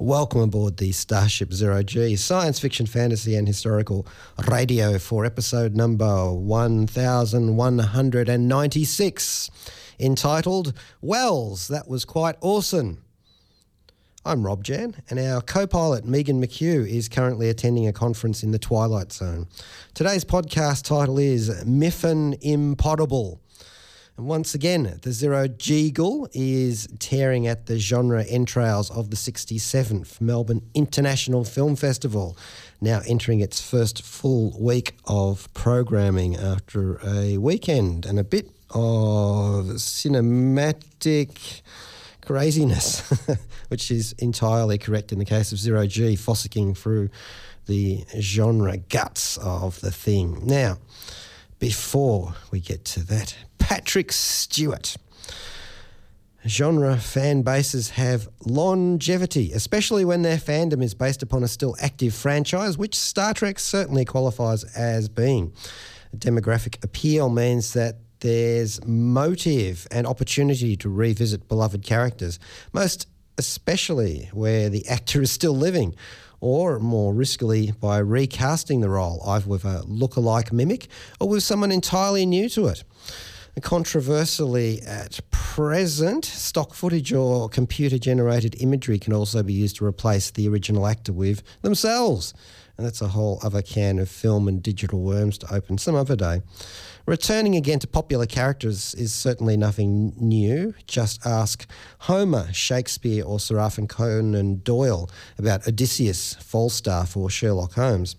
Welcome aboard the Starship Zero G, science fiction, fantasy, and historical radio for episode number 1196, entitled Welles, That Was Quite Awesome. I'm Rob Jan, and our co pilot Megan McKeough is currently attending a conference in the Twilight Zone. Today's podcast title is Miffon Impoddible. And once again, the Zero Jeagle is tearing at the genre entrails of the 67th Melbourne International Film Festival, now entering its first full week of programming after a weekend and a bit of cinematic craziness, which is entirely correct in the case of Zero G, fossicking through the genre guts of the thing. Now, before we get to that, Patrick Stewart. Genre fan bases have longevity, especially when their fandom is based upon a still active franchise, which Star Trek certainly qualifies as being. Demographic appeal means that there's motive and opportunity to revisit beloved characters, most especially where the actor is still living, or more riskily by recasting the role, either with a look-alike mimic or with someone entirely new to it. Controversially, at present, stock footage or computer generated imagery can also be used to replace the original actor with themselves. And that's a whole other can of film and digital worms to open some other day. Returning again to popular characters is certainly nothing new. Just ask Homer, Shakespeare, or Sir Arthur Conan Doyle about Odysseus, Falstaff, or Sherlock Holmes.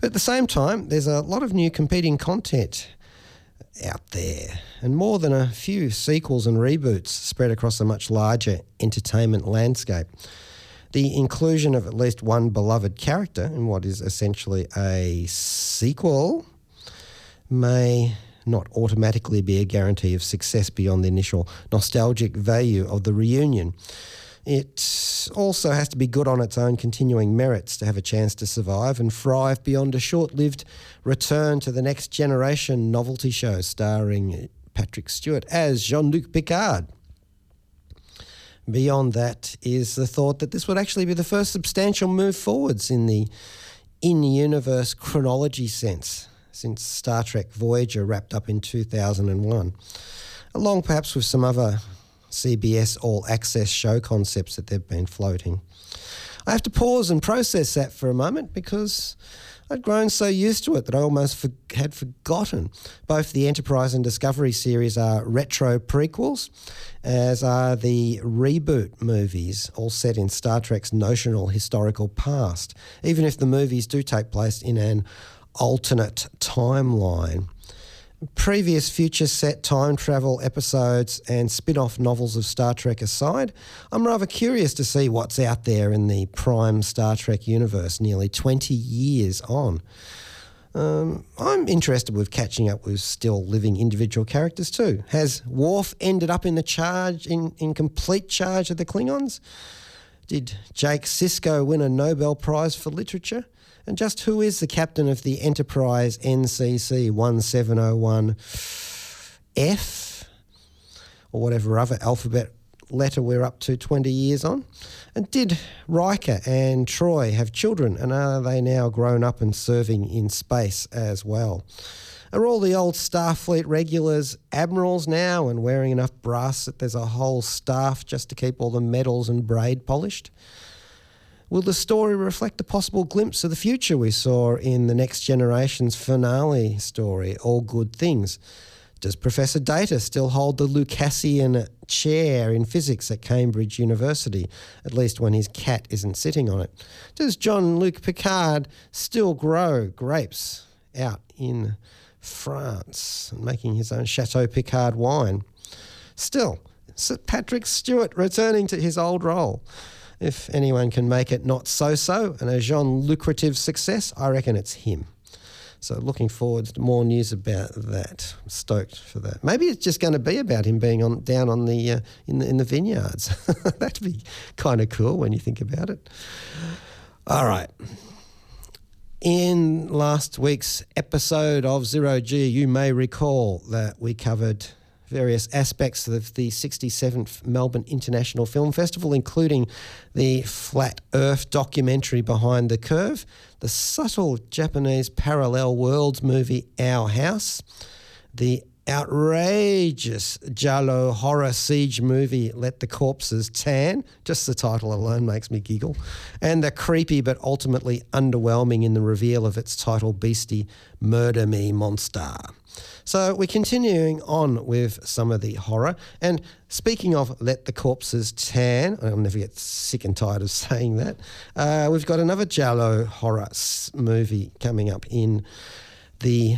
But at the same time, there's a lot of new competing content out there, and more than a few sequels and reboots spread across a much larger entertainment landscape. The inclusion of at least one beloved character in what is essentially a sequel may not automatically be a guarantee of success beyond the initial nostalgic value of the reunion. It also has to be good on its own continuing merits to have a chance to survive and thrive beyond a short lived return to the next generation novelty show starring Patrick Stewart as Jean Luc Picard. Beyond that is the thought that this would actually be the first substantial move forwards in the in universe chronology sense since Star Trek Voyager wrapped up in 2001, along perhaps with some other CBS all access show concepts that they've been floating. I have to pause and process that for a moment because I'd grown so used to it that I almost for- had forgotten. Both the Enterprise and Discovery series are retro prequels, as are the reboot movies, all set in Star Trek's notional historical past, even if the movies do take place in an alternate timeline. Previous future set time travel episodes and spin off novels of Star Trek aside, I'm rather curious to see what's out there in the prime Star Trek universe nearly 20 years on. Um, I'm interested with catching up with still living individual characters too. Has Worf ended up in the charge, in, in complete charge of the Klingons? Did Jake Sisko win a Nobel Prize for Literature? And just who is the captain of the Enterprise NCC 1701F or whatever other alphabet letter we're up to 20 years on? And did Riker and Troi have children and are they now grown up and serving in space as well? Are all the old Starfleet regulars admirals now and wearing enough brass that there's a whole staff just to keep all the medals and braid polished? Will the story reflect a possible glimpse of the future we saw in the Next Generation's finale story, All Good Things? Does Professor Data still hold the Lucasian chair in physics at Cambridge University, at least when his cat isn't sitting on it? Does Jean Luc Picard still grow grapes out in France, and making his own Chateau Picard wine? Still, Sir Patrick Stewart returning to his old role. If anyone can make it not so so and a Jean lucrative success, I reckon it's him. So looking forward to more news about that. I'm stoked for that. Maybe it's just going to be about him being on down on the uh, in the in the vineyards. That'd be kind of cool when you think about it. All right. In last week's episode of Zero G, you may recall that we covered various aspects of the 67th Melbourne International Film Festival, including the Flat Earth documentary Behind the Curve, the subtle Japanese parallel worlds movie Our House, the outrageous Giallo horror siege movie Let the Corpses Tan. Just the title alone makes me giggle. And the creepy but ultimately underwhelming in the reveal of its title beastie Murder Me Monster. So we're continuing on with some of the horror. And speaking of Let the Corpses Tan, I'll never get sick and tired of saying that, uh, we've got another Giallo horror movie coming up in the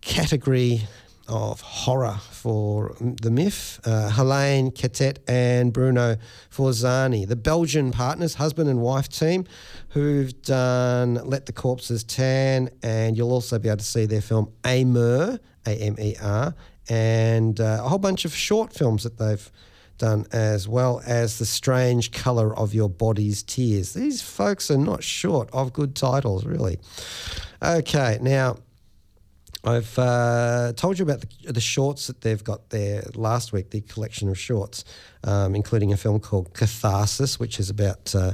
category of horror for the MIF, uh, Helene Cattet and Bruno Forzani, the Belgian partners, husband and wife team, who've done Let the Corpses Tan, and you'll also be able to see their film Amer, A M E R, and uh, a whole bunch of short films that they've done as well as The Strange Colour of Your Body's Tears. These folks are not short of good titles, really. Okay, now I've uh, told you about the, the, shorts that they've got there last week, the collection of shorts, um, including a film called Catharsis, which is about uh,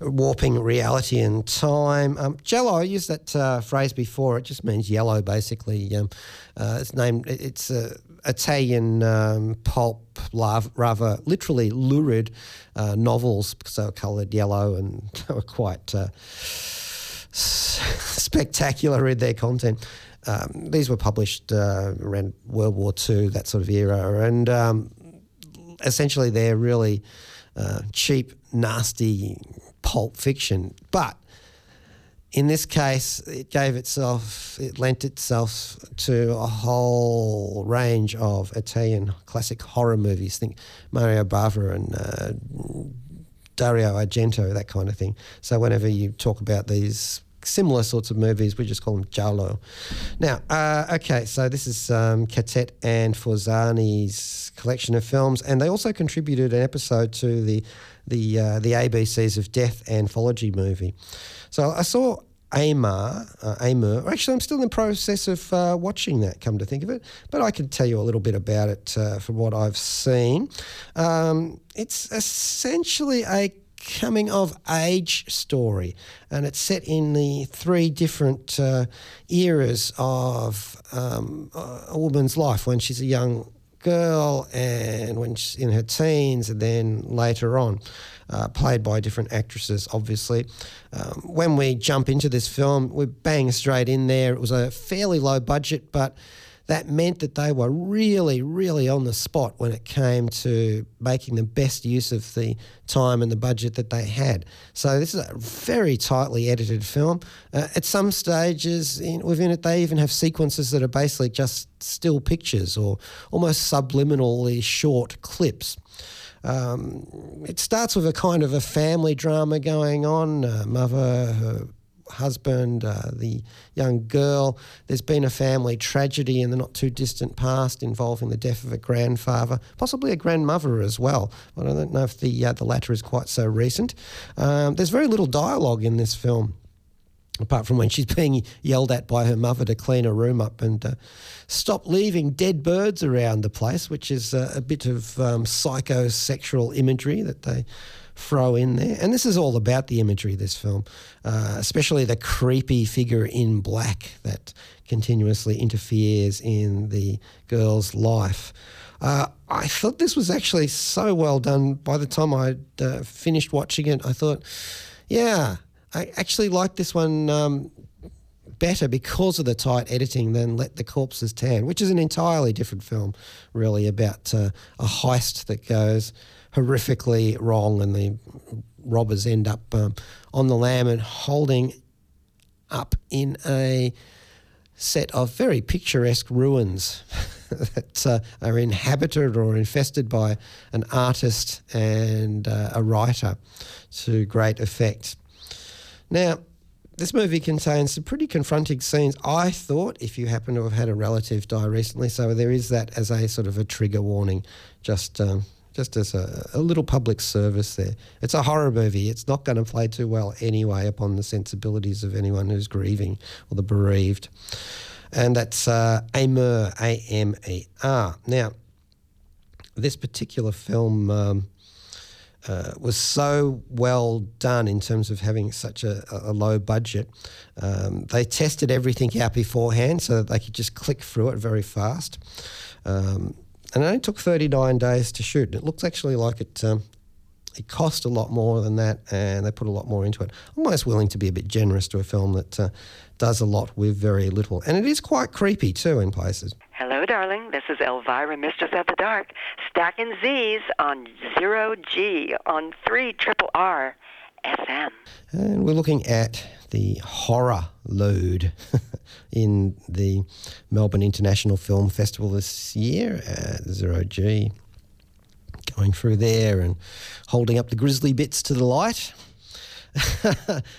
warping reality and time. Um, Giallo, I used that uh, phrase before. It just means yellow, basically. Um, uh, it's named. It's a Italian um, pulp, rather literally lurid uh, novels, so coloured yellow, and they were quite uh, spectacular in their content. Um, these were published uh, around World War II, that sort of era, and um, essentially they're really uh, cheap, nasty pulp fiction. But in this case, it gave itself, it lent itself to a whole range of Italian classic horror movies. Think Mario Bava and uh, Dario Argento, that kind of thing. So whenever you talk about these similar sorts of movies. We just call them Giallo. Now, uh, okay, so this is um, Cattet and Forzani's collection of films, and they also contributed an episode to the the uh, the ABCs of Death anthology movie. So I saw Amar, uh, Amur. Actually, I'm still in the process of uh, watching that. Come to think of it, but I can tell you a little bit about it uh, from what I've seen. Um, it's essentially a coming of age story, and it's set in the three different uh, eras of um, a woman's life when she's a young girl and when she's in her teens, and then later on. Uh, played by different actresses, obviously. Um, when we jump into this film, we bang straight in there. It was a fairly low budget, but that meant that they were really, really on the spot when it came to making the best use of the time and the budget that they had. So this is a very tightly edited film. Uh, at some stages in, within it, they even have sequences that are basically just still pictures or almost subliminally short clips. Um, it starts with a kind of a family drama going on. Uh, mother, her husband, uh, the young girl. There's been a family tragedy in the not too distant past involving the death of a grandfather, possibly a grandmother as well. I don't know if the uh, the latter is quite so recent. Um, there's very little dialogue in this film. Apart from when she's being yelled at by her mother to clean her room up and uh, stop leaving dead birds around the place, which is uh, a bit of um, psychosexual imagery that they throw in there. And this is all about the imagery, of this film, uh, especially the creepy figure in black that continuously interferes in the girl's life. Uh, I thought this was actually so well done. By the time I uh, finished watching it, I thought, yeah, I actually like this one um, better because of the tight editing than Let the Corpses Tan, which is an entirely different film, really, about uh, a heist that goes horrifically wrong, and the robbers end up um, on the lam and holding up in a set of very picturesque ruins. that uh, are inhabited or infested by an artist and uh, a writer to great effect. Now, this movie contains some pretty confronting scenes, I thought, if you happen to have had a relative die recently. So there is that as a sort of a trigger warning, just. Um, just as a, a, little public service there. It's a horror movie. It's not going to play too well anyway upon the sensibilities of anyone who's grieving or the bereaved. And that's uh, Amer, A M E R. Now, this particular film um, uh, was so well done in terms of having such a, a low budget. Um, they tested everything out beforehand so that they could just click through it very fast. Um, and it only took 39 days to shoot. It looks actually like it um, it cost a lot more than that, and they put a lot more into it. I'm almost willing to be a bit generous to a film that uh, does a lot with very little, and it is quite creepy too in places. Hello, darling. This is Elvira, Mistress of the Dark, stacking Z's on zero G on three triple R FM. And we're looking at the horror load in the Melbourne International Film Festival this year at Zero G. Going through there and holding up the grisly bits to the light.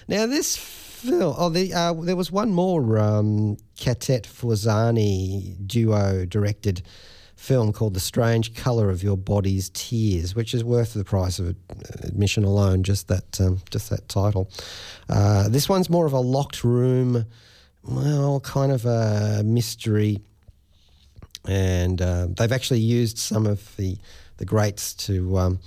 now, this film, oh, the, uh, there was one more um, Forzani duo directed film called The Strange Colour of Your Body's Tears, which is worth the price of admission alone, just that, um, just that title. Uh, this one's more of a locked room, well, kind of a mystery. And uh, they've actually used some of the, the greats to um,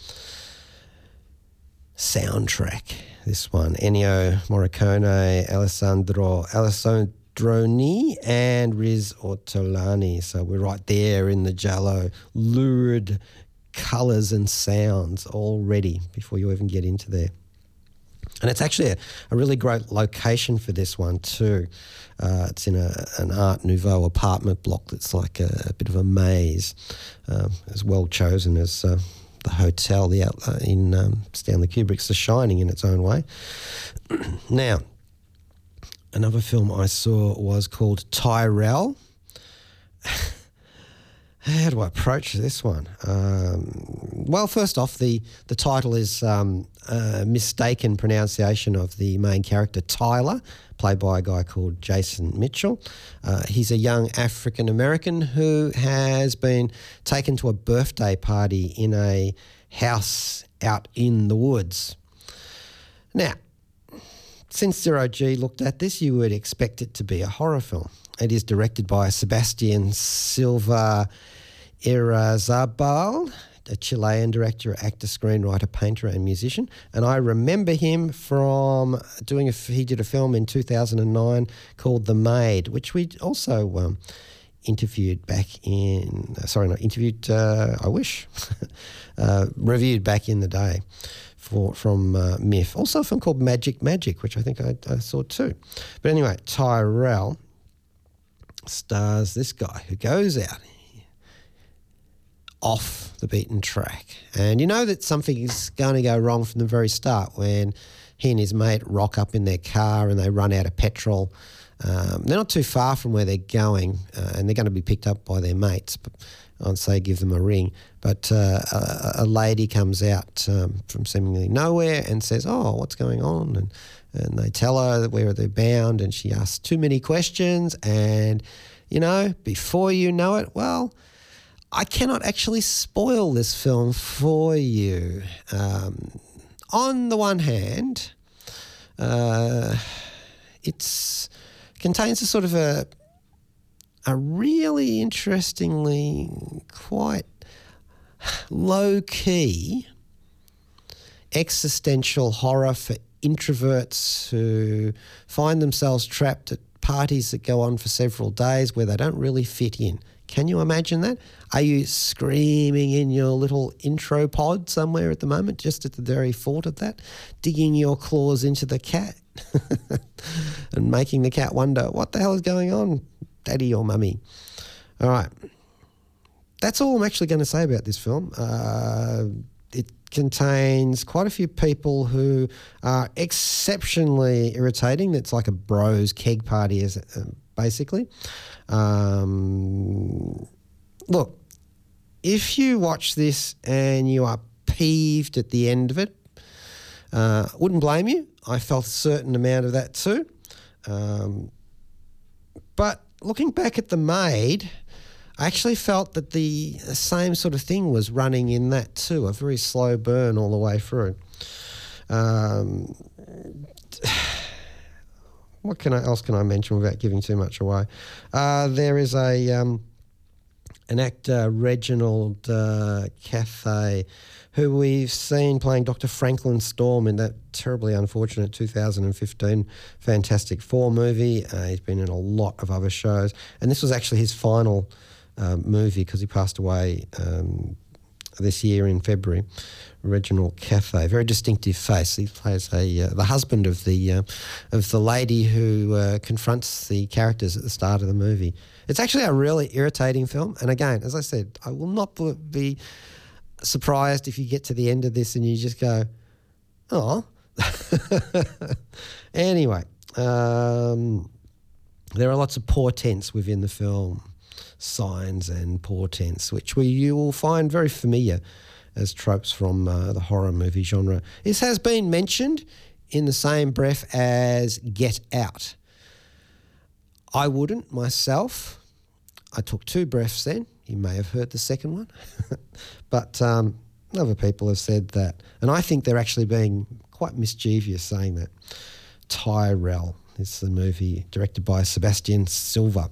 soundtrack this one. Ennio Morricone, Alessandro, Alessandro Droni and Riz Ortolani. So we're right there in the Giallo, lurid colours and sounds already before you even get into there. And it's actually a, a really great location for this one too. Uh, it's in a, an Art Nouveau apartment block that's like a, a bit of a maze, um, as well chosen as uh, the hotel the uh, in um, Stanley Kubrick's The Shining in its own way. now, another film I saw was called Tyrel. How do I approach this one? Um, well, first off, the, the title is um, a mistaken pronunciation of the main character, Tyler, played by a guy called Jason Mitchell. Uh, he's a young African American who has been taken to a birthday party in a house out in the woods. Now, since Zero G looked at this, you would expect it to be a horror film. It is directed by Sebastian Silva Irazabal, a Chilean director, actor, screenwriter, painter, and musician. And I remember him from doing a, he did a film in 2009 called The Maid, which we also um, interviewed back in, sorry, not interviewed, uh, I wish, uh, reviewed back in the day for, from uh, MIF. Also a film called Magic Magic, which I think I, I saw too. But anyway, Tyrel stars this guy who goes out off the beaten track. And you know that something is going to go wrong from the very start when he and his mate rock up in their car and they run out of petrol. Um, they're not too far from where they're going uh, and they're going to be picked up by their mates. But I'd say give them a ring. But uh, a, a, lady comes out um, from seemingly nowhere and says, "Oh, what's going on?" And and they tell her where they're bound, and she asks too many questions, and you know, before you know it, well. I cannot actually spoil this film for you. Um, on the one hand, uh, it contains a sort of a a really interestingly quite low key existential horror for introverts who find themselves trapped at parties that go on for several days where they don't really fit in. Can you imagine that? Are you screaming in your little intro pod somewhere at the moment, just at the very thought of that? Digging your claws into the cat and making the cat wonder, what the hell is going on? Daddy or mummy. All right. That's all I'm actually going to say about this film. Uh, it contains quite a few people who are exceptionally irritating. It's like a bros keg party, is uh, basically. Um, look, if you watch this and you are peeved at the end of it, uh, wouldn't blame you. I felt a certain amount of that too. Um, but looking back at the maid, I actually felt that the same sort of thing was running in that too, a very slow burn all the way through. Um, what can I, else can I mention without giving too much away? Uh, there is a um, an actor, Reginald uh, Cathey, who we've seen playing Dr. Franklin Storm in that terribly unfortunate 2015 Fantastic Four movie. Uh, he's been in a lot of other shows, and this was actually his final um, movie because he passed away um, this year in February. Reginald Cathey, very distinctive face. He plays a uh, the husband of the uh, of the lady who uh, confronts the characters at the start of the movie. It's actually a really irritating film, and again, as I said, I will not be surprised if you get to the end of this and you just go, "Oh." anyway, um, there are lots of portents within the film, signs and portents, which we you will find very familiar as tropes from uh, the horror movie genre. This has been mentioned in the same breath as Get Out. I wouldn't myself. I took two breaths then. You may have heard the second one. but um, other people have said that. And I think they're actually being quite mischievous saying that. Tyrel is the movie directed by Sebastian Silva.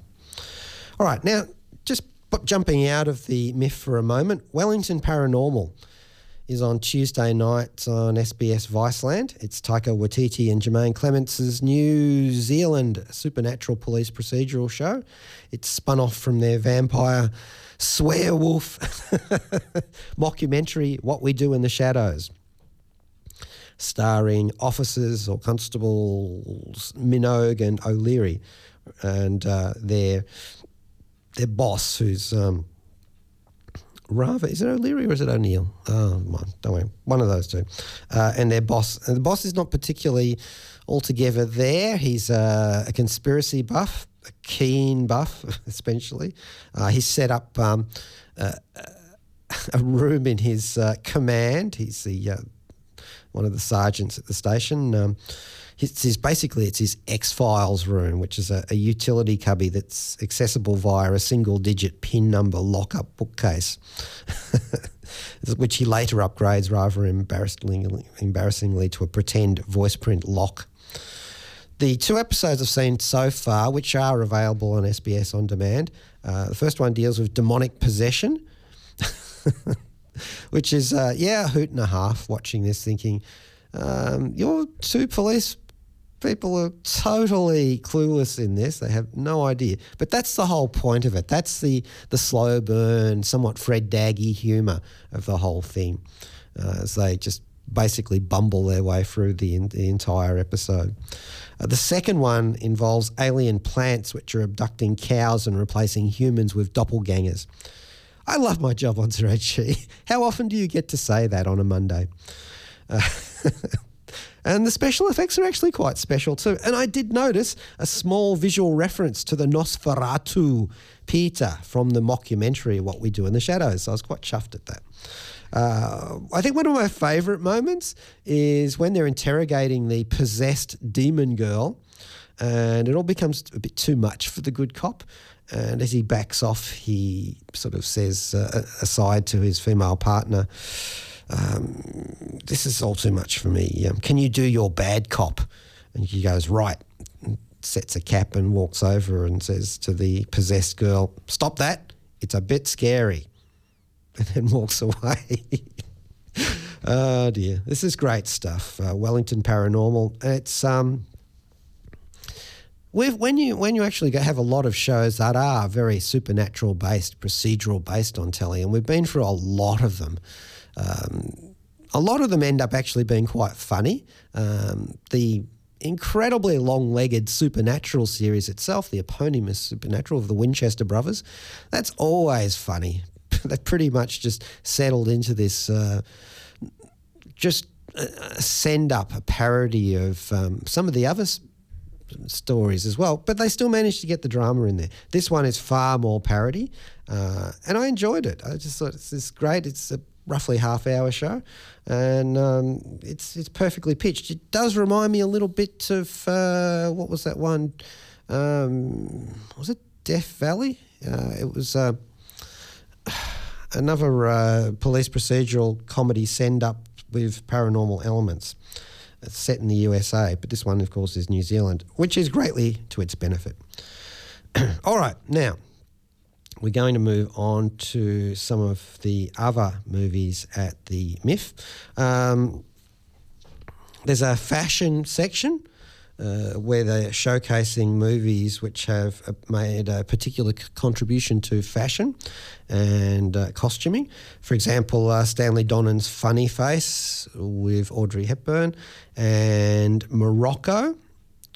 All right, now just jumping out of the MIF for a moment, Wellington Paranormal is on Tuesday nights on SBS Viceland. It's Taika Waititi and Jemaine Clement's New Zealand supernatural police procedural show. It's spun off from their vampire swearwolf mockumentary, What We Do in the Shadows, starring officers or constables Minogue and O'Leary and uh, their their boss, who's um, rather is it O'Leary or is it O'Neill? Oh, don't worry, one of those two. Uh, and their boss, and the boss is not particularly altogether there. He's uh, a conspiracy buff, a keen buff, especially. Uh, he's set up um, a room in his uh, command. He's the uh, one of the sergeants at the station. Um, it's his, basically it's his X Files room, which is a, a, utility cubby that's accessible via a single digit PIN number lockup bookcase, which he later upgrades rather embarrassingly, embarrassingly to a pretend voice print lock. The two episodes I've seen so far, which are available on SBS on demand, uh, the first one deals with demonic possession. which is, uh, yeah, a hoot and a half watching this, thinking, um, you're two police people are totally clueless in this. They have no idea. But that's the whole point of it. That's the, the slow burn, somewhat Fred Daggy humour of the whole thing, uh, as they just basically bumble their way through the, the entire episode. Uh, the second one involves alien plants which are abducting cows and replacing humans with doppelgangers. I love my job on G. How often do you get to say that on a Monday? Uh, And the special effects are actually quite special too. And I did notice a small visual reference to the Nosferatu Petyr from the mockumentary What We Do in the Shadows. So I was quite chuffed at that. Uh, I think one of my favourite moments is when they're interrogating the possessed demon girl, and it all becomes a bit too much for the good cop. And as he backs off, he sort of says uh, aside to his female partner, um, this is all too much for me. Um, can you do your bad cop? And he goes, right. Sets a cap and walks over and says to the possessed girl, stop that. It's a bit scary. And then walks away. oh dear. This is great stuff. Uh, Wellington Paranormal. It's, um, With, when you when you actually have a lot of shows that are very supernatural based, procedural based on telly, and we've been through a lot of them. Um, a lot of them end up actually being quite funny. Um, the incredibly long legged Supernatural series itself, the eponymous Supernatural of the Winchester brothers, that's always funny. They've pretty much just settled into this uh, just send up a parody of um, some of the other stories as well, but they still managed to get the drama in there. This one is far more parody, uh, and I enjoyed it. I just thought it's, it's great. It's a roughly half hour show, and um, it's it's perfectly pitched. It does remind me a little bit of uh, what was that one? Um, was it Death Valley? Uh, it was uh, another uh, police procedural comedy send up with paranormal elements. It's set in the USA, but this one, of course, is New Zealand, which is greatly to its benefit. All right, now we're going to move on to some of the other movies at the MIF. Um, there's a fashion section uh, where they're showcasing movies which have uh, made a particular contribution to fashion and uh, costuming. For example, uh, Stanley Donen's Funny Face with Audrey Hepburn and Morocco.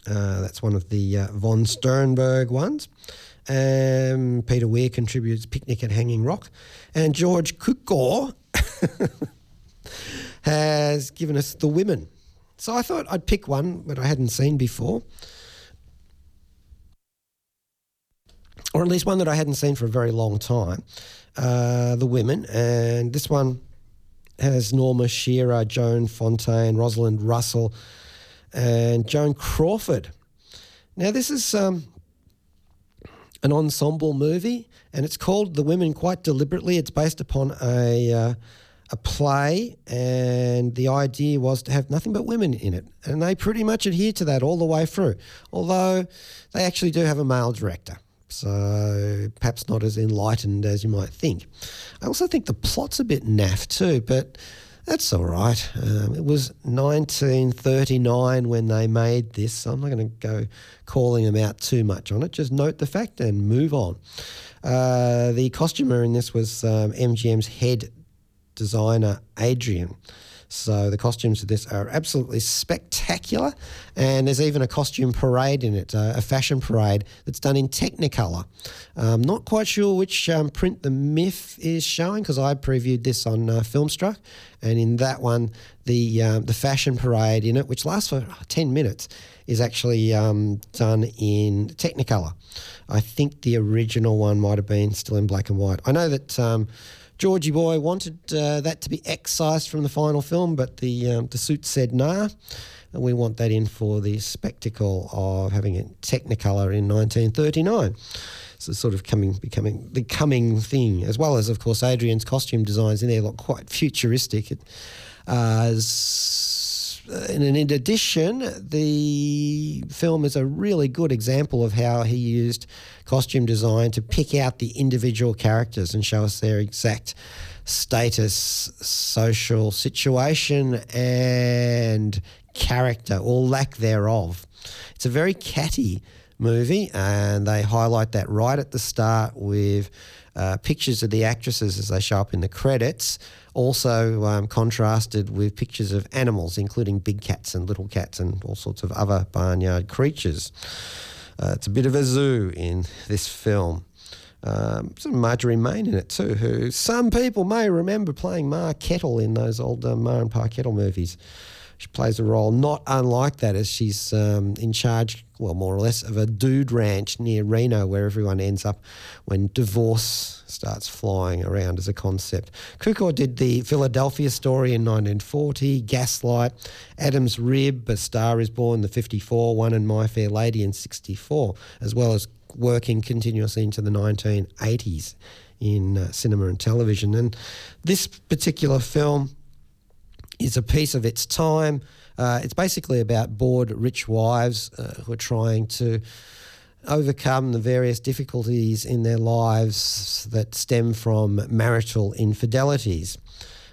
Uh, that's one of the von Sternberg ones. Um, Peter Weir contributes Picnic at Hanging Rock. And George Cukor has given us The Women. So I thought I'd pick one that I hadn't seen before. Or at least one that I hadn't seen for a very long time. Uh, the Women. And this one has Norma Shearer, Joan Fontaine, Rosalind Russell, and Joan Crawford. Now, this is um, an ensemble movie, and it's called The Women quite deliberately. It's based upon a. Uh, a play, and the idea was to have nothing but women in it. And they pretty much adhere to that all the way through, although they actually do have a male director. So perhaps not as enlightened as you might think. I also think the plot's a bit naff too, but that's all right. Um, it was 1939 when they made this, I'm not going to go calling them out too much on it. Just note the fact and move on. Uh, the costumer in this was um, MGM's head designer Adrian. So the costumes of this are absolutely spectacular, and there's even a costume parade in it, uh, a fashion parade that's done in Technicolor. I'm not quite sure which um, print the MIF is showing because I previewed this on uh, Filmstruck, and in that one, the um, the fashion parade in it, which lasts for ten minutes, is actually um, done in Technicolor. I think the original one might have been still in black and white. I know that. Um, Georgie Boy wanted uh, that to be excised from the final film, but the um, the suit said nah, and we want that in for the spectacle of having it Technicolor in 1939. So sort of coming, becoming the coming thing, as well as of course Adrian's costume designs in there look quite futuristic. It, uh, and in addition, the film is a really good example of how he used costume design to pick out the individual characters and show us their exact status, social situation, and character or lack thereof. It's a very catty movie, and they highlight that right at the start with uh, pictures of the actresses as they show up in the credits also um, contrasted with pictures of animals, including big cats and little cats and all sorts of other barnyard creatures. Uh, it's a bit of a zoo in this film. Um, Marjorie Main in it too, who some people may remember playing Ma Kettle in those old uh, Ma and Pa Kettle movies. She plays a role not unlike that as she's um, in charge, well, more or less, of a dude ranch near Reno where everyone ends up when divorce starts flying around as a concept. Cukor did the Philadelphia story in 1940, Gaslight, Adam's Rib, A Star is Born, the 54 one, and My Fair Lady in 64, as well as working continuously into the 1980s in uh, cinema and television. And this particular film is a piece of its time. Uh, it's basically about bored rich wives uh, who are trying to overcome the various difficulties in their lives that stem from marital infidelities.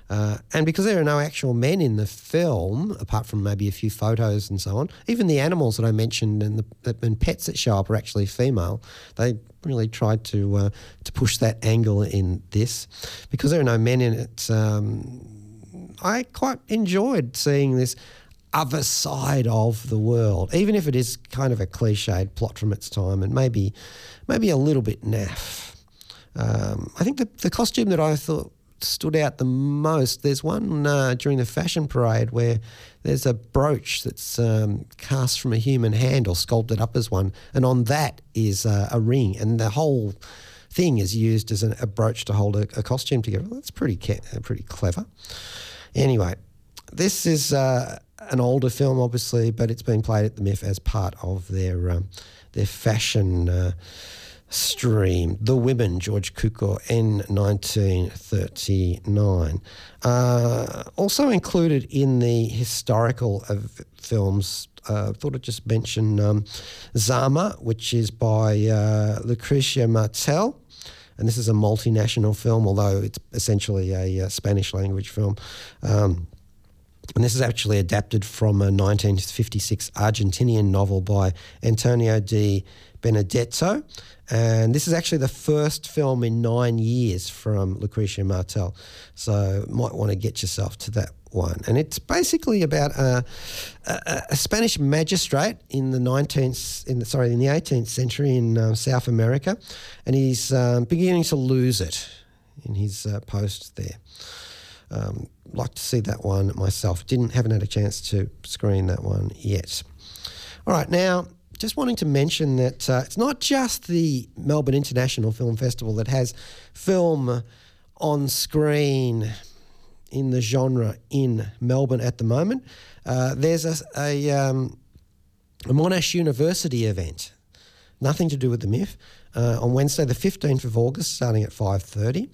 Uh, and because there are no actual men in the film, apart from maybe a few photos and so on, even the animals that I mentioned and the and pets that show up are actually female. They really tried to uh, to push that angle in this. Because there are no men in it, um, I quite enjoyed seeing this other side of the world, even if it is kind of a cliched plot from its time and maybe maybe a little bit naff. Um, I think the, the costume that I thought stood out the most. There's one uh, during the fashion parade where there's a brooch that's um, cast from a human hand or sculpted up as one, and on that is uh, a ring, and the whole thing is used as an, a brooch to hold a, a costume together. That's pretty ca- pretty clever. Anyway, this is uh, an older film, obviously, but it's been played at the MIF as part of their um, their fashion uh, stream. The Women, George Cukor, in 1939. Uh, also included in the historical of films, uh, I thought I'd just mention um, Zama, which is by uh, Lucrecia Martel. And this is a multinational film, although it's essentially a, uh, Spanish language film. Um, and this is actually adapted from a 1956 Argentinian novel by Antonio de Benedetto. And this is actually the first film in nine years from Lucrecia Martel. So might want to get yourself to that one. And it's basically about a, a, a Spanish magistrate in the 19th, in the, sorry, in the 18th century in um, South America. And he's um, beginning to lose it in his uh, post there. Um, like to see that one myself. Didn't haven't had a chance to screen that one yet. All right, now just wanting to mention that uh, it's not just the Melbourne International Film Festival that has film on screen in the genre in Melbourne at the moment. Uh, there's a, a, um, a, Monash University event, nothing to do with the MIF, uh, on Wednesday the 15th of August, starting at 5.30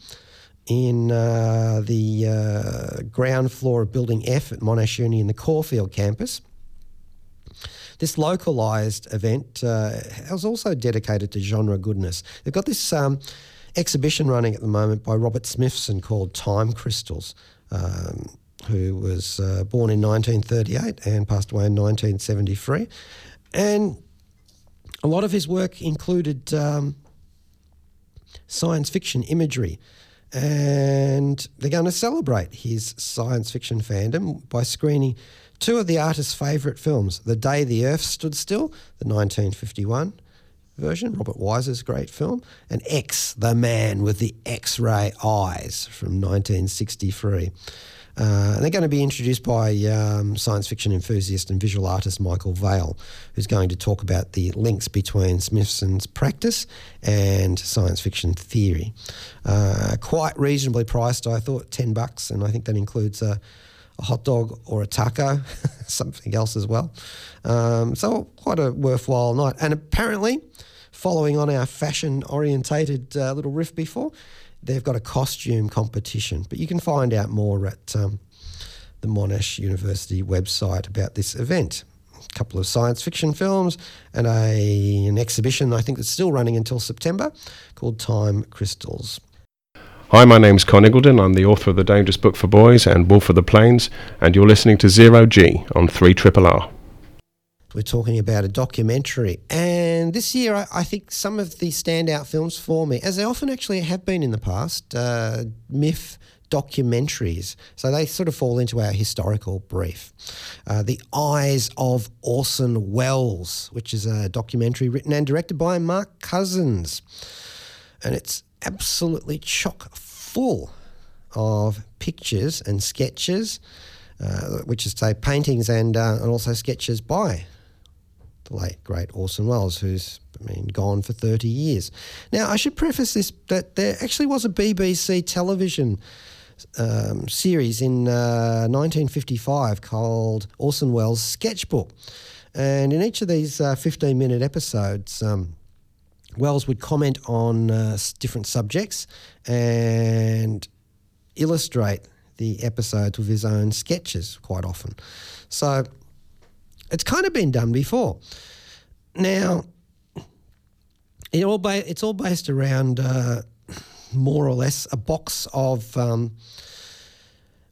in uh, the uh, ground floor of Building F at Monash Uni in the Caulfield campus. This localised event uh, was also dedicated to genre goodness. They've got this um, exhibition running at the moment by Robert Smithson called Time Crystals, um, who was uh, born in 1938 and passed away in 1973. And a lot of his work included um, science fiction imagery. And they're going to celebrate his science fiction fandom by screening two of the artist's favourite films The Day the Earth Stood Still, the 1951 version, Robert Wise's great film, and X, The Man with the X ray Eyes from 1963. Uh, they're going to be introduced by um, science fiction enthusiast and visual artist Michael Vale, who's going to talk about the links between Smithson's practice and science fiction theory. Uh, quite reasonably priced, I thought, 10 bucks, and I think that includes a, a hot dog or a taco, something else as well. Um, so, quite a worthwhile night. And apparently, following on our fashion orientated uh, little riff before, they've got a costume competition. But you can find out more at um, the Monash University website about this event. A couple of science fiction films and a, an exhibition, I think, that's still running until September called Time Crystals. Hi, my name's Conn Iggulden. I'm the author of The Dangerous Book for Boys and Wolf of the Plains, and you're listening to Zero G on 3 Triple R. We're talking about a documentary. And this year, I, I, think some of the standout films for me, as they often actually have been in the past, uh, documentaries. So they sort of fall into our historical brief. Uh, the Eyes of Orson Welles, which is a documentary written and directed by Mark Cousins. And it's absolutely chock full of pictures and sketches, uh, which is, say, paintings and, uh, and also sketches by the late great Orson Welles, who's I mean gone for 30 years. Now, I should preface this that there actually was a BBC television um, series in uh, 1955 called Orson Welles Sketchbook. And in each of these 15 uh, minute episodes, um, Welles would comment on uh, different subjects and illustrate the episodes with his own sketches quite often. So it's kind of been done before. Now, it all ba- it's all based around uh, more or less a box of um,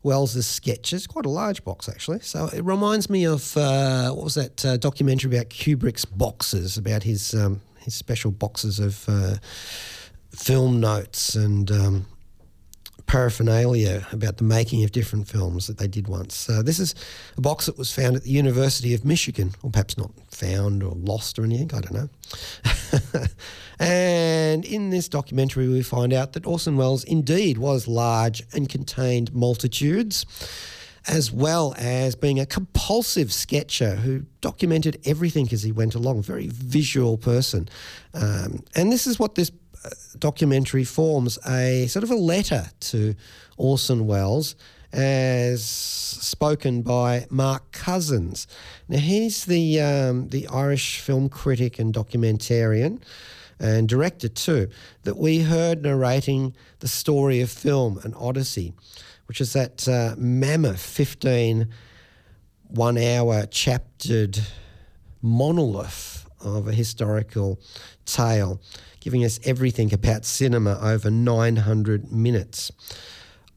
Welles's sketches, quite a large box actually. So it reminds me of uh, what was that uh, documentary about Kubrick's boxes, about his um, his special boxes of uh, film notes and um, paraphernalia about the making of different films that they did once. So this is a box that was found at the University of Michigan, or perhaps not found or lost or anything, I don't know. and in this documentary, we find out that Orson Welles indeed was large and contained multitudes, as well as being a compulsive sketcher who documented everything as he went along, very visual person. Um, and this is what this documentary forms a sort of a letter to Orson Welles as spoken by Mark Cousins. Now he's the um, the Irish film critic and documentarian and director too that we heard narrating the story of film, an Odyssey, which is that uh, mammoth 15 one hour chaptered monolith of a historical tale, giving us everything about cinema over 900 minutes.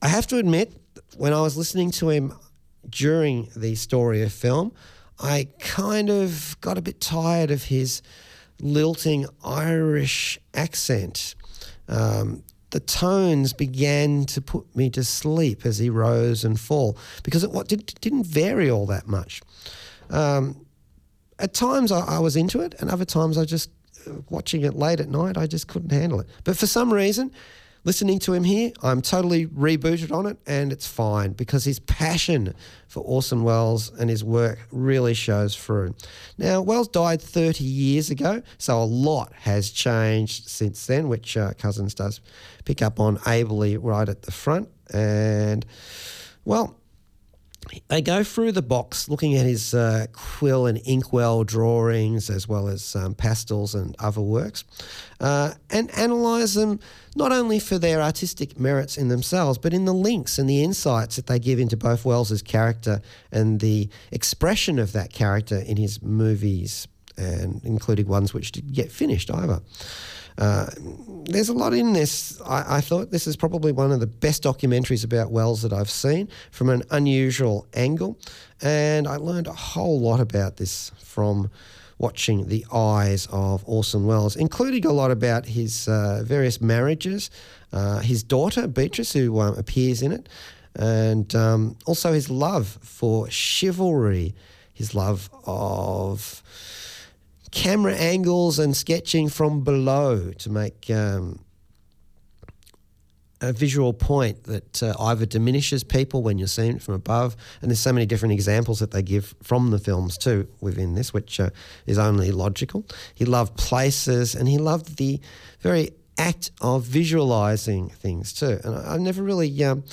I have to admit, when I was listening to him during the story of film, I kind of got a bit tired of his lilting Irish accent. Um, the tones began to put me to sleep as he rose and fall because it, what, did, didn't vary all that much. Um, at times I, I was into it, and other times I just, watching it late at night, I just couldn't handle it. But for some reason, listening to him here, I'm totally rebooted on it, and it's fine because his passion for Orson Welles and his work really shows through. Now, Welles died 30 years ago, so a lot has changed since then, which uh, Cousins does pick up on ably right at the front. And, well, they go through the box looking at his uh, quill and inkwell drawings as well as um, pastels and other works uh, and analyse them not only for their artistic merits in themselves but in the links and the insights that they give into both Welles's character and the expression of that character in his movies and including ones which didn't get finished either. Uh, there's a lot in this. I, I, thought this is probably one of the best documentaries about Welles that I've seen from an unusual angle. And I learned a whole lot about this from watching the eyes of Orson Welles, including a lot about his uh, various marriages, uh, his daughter, Beatrice, who um, appears in it, and um, also his love for chivalry, his love of camera angles and sketching from below to make um, a visual point that uh, either diminishes people when you're seeing it from above, and there's so many different examples that they give from the films too within this, which uh, is only logical. He loved places, and he loved the very act of visualizing things too. And I, have never really um,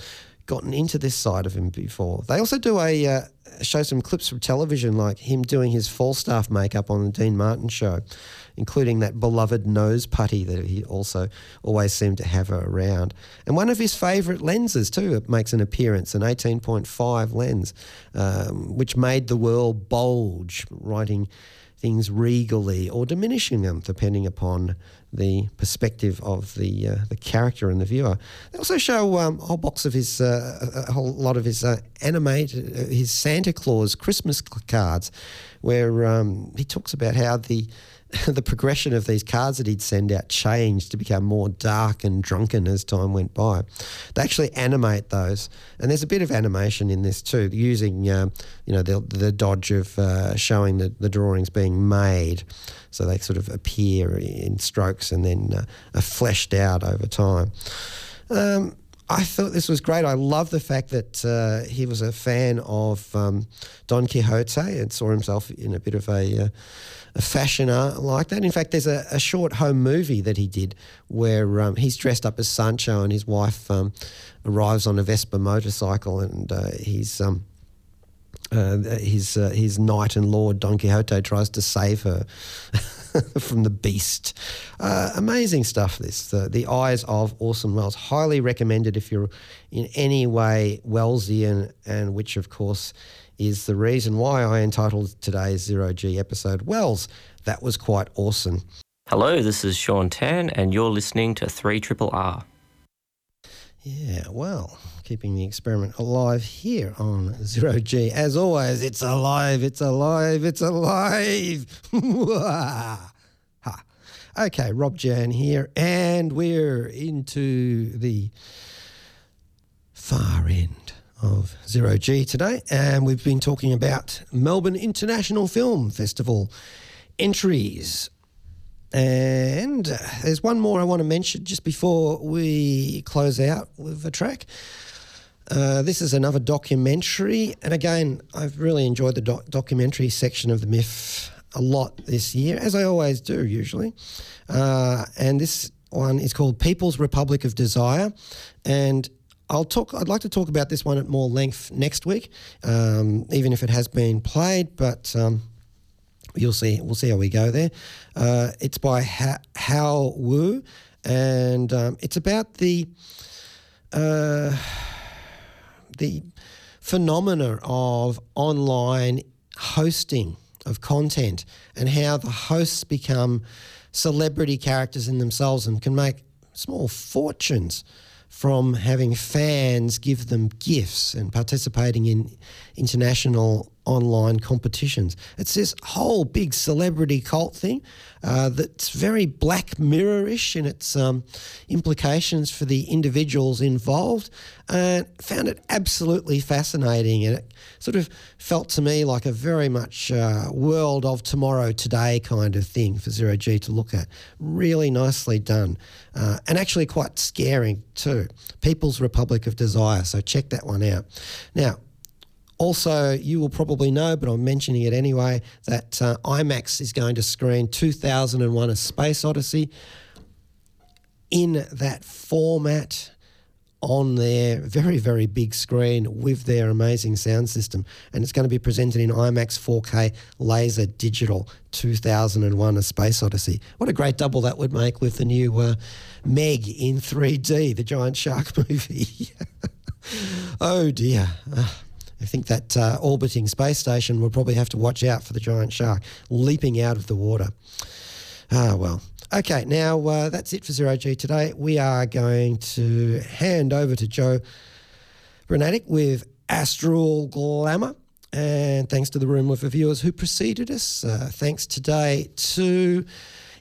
gotten into this side of him before. They also do a uh, show some clips from television, like him doing his Falstaff makeup on the Dean Martin show, including that beloved nose putty that he also always seemed to have around. And one of his favourite lenses, too, makes an appearance an 18.5 lens, um, which made the world bulge, writing things regally or diminishing them depending upon the perspective of the uh, the character and the viewer. They also show um, a whole box of his uh, a whole lot of his uh, animated uh, his Santa Claus Christmas cards, where um, he talks about how the the progression of these cards that he'd send out changed to become more dark and drunken as time went by. They actually animate those, and there's a bit of animation in this too, using uh, you know the, the dodge of uh, showing the, the drawings being made, so they sort of appear in strokes and then uh, are fleshed out over time. Um, I thought this was great. I love the fact that uh, he was a fan of um, Don Quixote and saw himself in a bit of a, uh, a fashion art like that. In fact, there's a, a short home movie that he did where um, he's dressed up as Sancho and his wife um, arrives on a Vespa motorcycle and uh, he's. Um, uh, his uh, his knight and lord Don Quixote tries to save her from the beast. Uh, amazing stuff. This the, the eyes of Orson Welles. Highly recommended if you're in any way Wellesian, and which of course is the reason why I entitled today's Zero G episode Welles. That was quite awesome. Hello, this is Sean Tan, and you're listening to 3 Triple R. Yeah, well, keeping the experiment alive here on Zero G. As always, it's alive, it's alive, it's alive. ha. Okay, Rob Jan here, and we're into the far end of Zero G today, and we've been talking about Melbourne International Film Festival entries And uh, there's one more I want to mention just before we close out with a track. Uh, this is another documentary, and again, I've really enjoyed the doc- documentary section of the MIF a lot this year, as I always do usually. Uh, and this one is called People's Republic of Desire, and I'll talk. I'd like to talk about this one at more length next week, um, even if it has been played. But um, you'll see. We'll see how we go there. Uh, it's by ha- Hao Wu, and um, it's about the uh, the phenomena of online hosting of content and how the hosts become celebrity characters in themselves and can make small fortunes from having fans give them gifts and participating in international online competitions. It's this whole big celebrity cult thing uh, that's very Black Mirror-ish in its um, implications for the individuals involved. And found it absolutely fascinating, and it sort of felt to me like a very much uh, world of tomorrow today kind of thing for Zero G to look at. Really nicely done, uh, and actually quite scaring too. People's Republic of Desire. So check that one out. Now, also, you will probably know, but I'm mentioning it anyway, that uh, IMAX is going to screen 2001 A Space Odyssey in that format on their very, very big screen with their amazing sound system. And it's going to be presented in IMAX 4K Laser Digital 2001 A Space Odyssey. What a great double that would make with the new uh, Meg in 3D, the giant shark movie. oh dear. Uh, I think that uh, orbiting space station will probably have to watch out for the giant shark leaping out of the water. Ah, well. Okay, now uh, that's it for Zero G today. We are going to hand over to Joe Brunatic with Astral Glamour. And thanks to the room of viewers who preceded us. Uh, thanks today to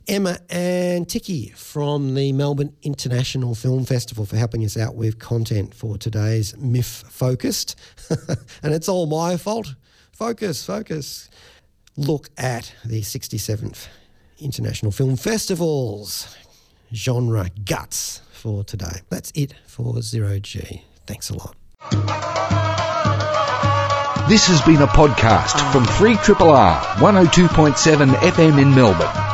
Emma and Tiki from the Melbourne International Film Festival for helping us out with content for today's MIF Focused. and it's all my fault. Focus, focus. Look at the 67th International Film Festival's genre guts for today. That's it for Zero G. Thanks a lot. This has been a podcast from 3RRR 102.7 FM in Melbourne.